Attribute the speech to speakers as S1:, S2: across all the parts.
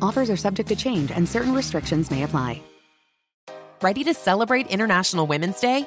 S1: Offers are subject to change and certain restrictions may apply.
S2: Ready to celebrate International Women's Day?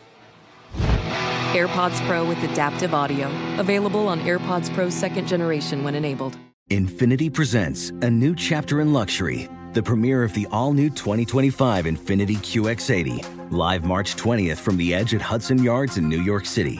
S3: AirPods Pro with adaptive audio. Available on AirPods Pro second generation when enabled.
S4: Infiniti presents a new chapter in luxury, the premiere of the all new 2025 Infiniti QX80, live March 20th from the edge at Hudson Yards in New York City,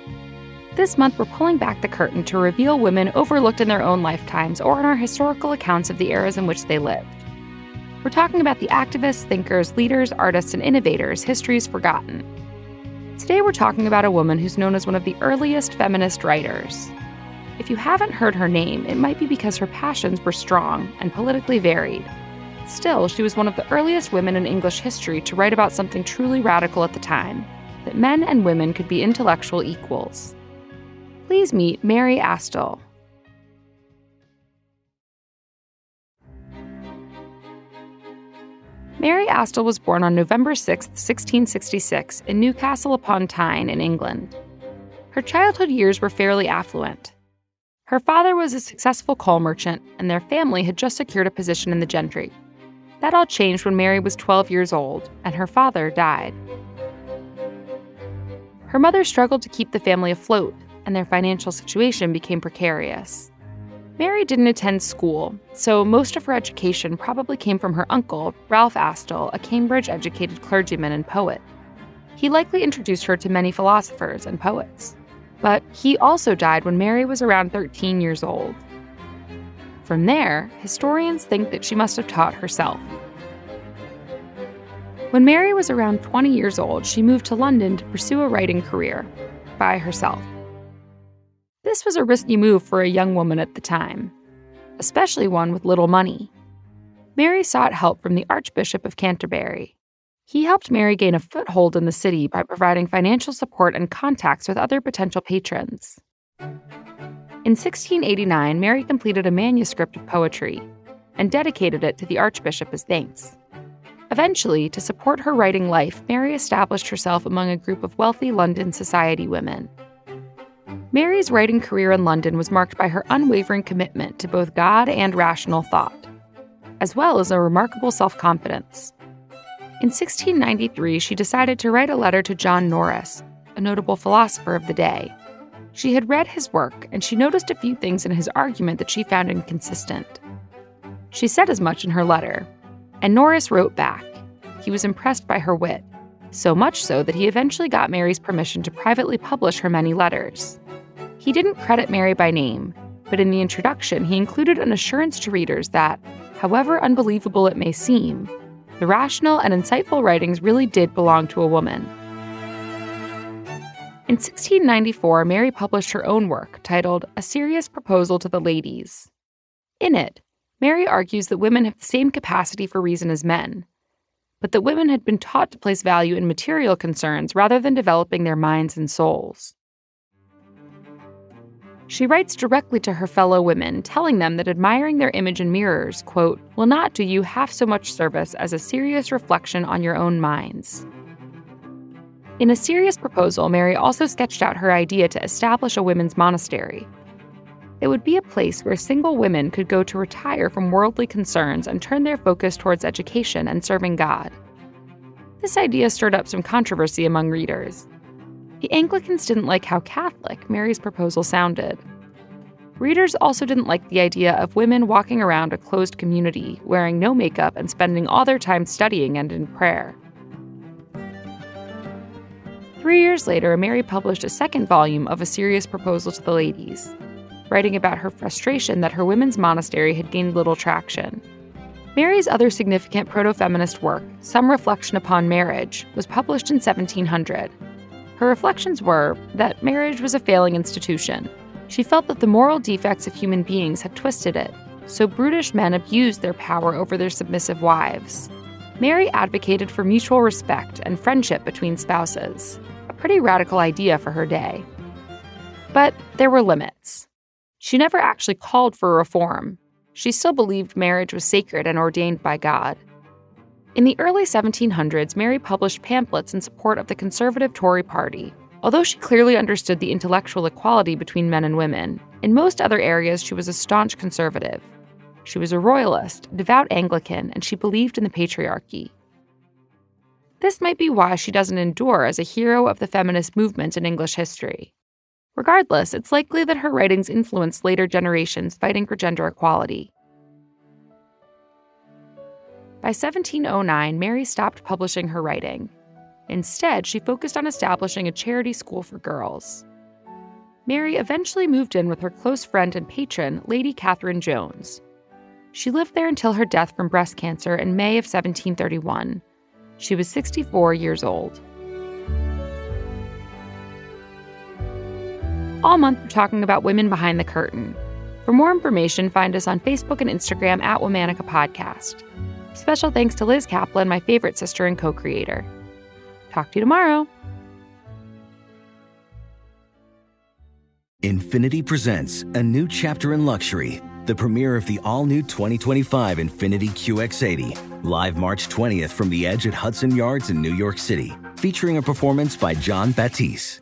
S5: This month, we're pulling back the curtain to reveal women overlooked in their own lifetimes or in our historical accounts of the eras in which they lived. We're talking about the activists, thinkers, leaders, artists, and innovators history's forgotten. Today, we're talking about a woman who's known as one of the earliest feminist writers. If you haven't heard her name, it might be because her passions were strong and politically varied. Still, she was one of the earliest women in English history to write about something truly radical at the time that men and women could be intellectual equals. Please meet Mary Astell. Mary Astell was born on November 6, 1666, in Newcastle upon Tyne in England. Her childhood years were fairly affluent. Her father was a successful coal merchant, and their family had just secured a position in the gentry. That all changed when Mary was 12 years old, and her father died. Her mother struggled to keep the family afloat, and their financial situation became precarious. Mary didn't attend school, so most of her education probably came from her uncle, Ralph Astell, a Cambridge educated clergyman and poet. He likely introduced her to many philosophers and poets. But he also died when Mary was around 13 years old. From there, historians think that she must have taught herself. When Mary was around 20 years old, she moved to London to pursue a writing career by herself. This was a risky move for a young woman at the time, especially one with little money. Mary sought help from the Archbishop of Canterbury. He helped Mary gain a foothold in the city by providing financial support and contacts with other potential patrons. In 1689, Mary completed a manuscript of poetry and dedicated it to the Archbishop as thanks. Eventually, to support her writing life, Mary established herself among a group of wealthy London society women. Mary's writing career in London was marked by her unwavering commitment to both God and rational thought, as well as a remarkable self confidence. In 1693, she decided to write a letter to John Norris, a notable philosopher of the day. She had read his work, and she noticed a few things in his argument that she found inconsistent. She said as much in her letter. And Norris wrote back. He was impressed by her wit, so much so that he eventually got Mary's permission to privately publish her many letters. He didn't credit Mary by name, but in the introduction, he included an assurance to readers that, however unbelievable it may seem, the rational and insightful writings really did belong to a woman. In 1694, Mary published her own work titled A Serious Proposal to the Ladies. In it, Mary argues that women have the same capacity for reason as men, but that women had been taught to place value in material concerns rather than developing their minds and souls. She writes directly to her fellow women, telling them that admiring their image in mirrors, quote, will not do you half so much service as a serious reflection on your own minds. In a serious proposal, Mary also sketched out her idea to establish a women's monastery. It would be a place where single women could go to retire from worldly concerns and turn their focus towards education and serving God. This idea stirred up some controversy among readers. The Anglicans didn't like how Catholic Mary's proposal sounded. Readers also didn't like the idea of women walking around a closed community, wearing no makeup and spending all their time studying and in prayer. Three years later, Mary published a second volume of A Serious Proposal to the Ladies, writing about her frustration that her women's monastery had gained little traction. Mary's other significant proto feminist work, Some Reflection Upon Marriage, was published in 1700 her reflections were that marriage was a failing institution. She felt that the moral defects of human beings had twisted it, so brutish men abused their power over their submissive wives. Mary advocated for mutual respect and friendship between spouses, a pretty radical idea for her day. But there were limits. She never actually called for reform. She still believed marriage was sacred and ordained by God. In the early 1700s, Mary published pamphlets in support of the conservative Tory party. Although she clearly understood the intellectual equality between men and women, in most other areas she was a staunch conservative. She was a royalist, devout Anglican, and she believed in the patriarchy. This might be why she doesn't endure as a hero of the feminist movement in English history. Regardless, it's likely that her writings influenced later generations fighting for gender equality. By 1709, Mary stopped publishing her writing. Instead, she focused on establishing a charity school for girls. Mary eventually moved in with her close friend and patron, Lady Catherine Jones. She lived there until her death from breast cancer in May of 1731. She was 64 years old. All month, we're talking about women behind the curtain. For more information, find us on Facebook and Instagram at Womanica Podcast. Special thanks to Liz Kaplan, my favorite sister and co creator. Talk to you tomorrow.
S4: Infiniti presents a new chapter in luxury, the premiere of the all new 2025 Infiniti QX80, live March 20th from the edge at Hudson Yards in New York City featuring a performance by Jon Batiste.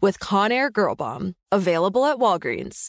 S6: with Conair Girl Bomb. Available at Walgreens.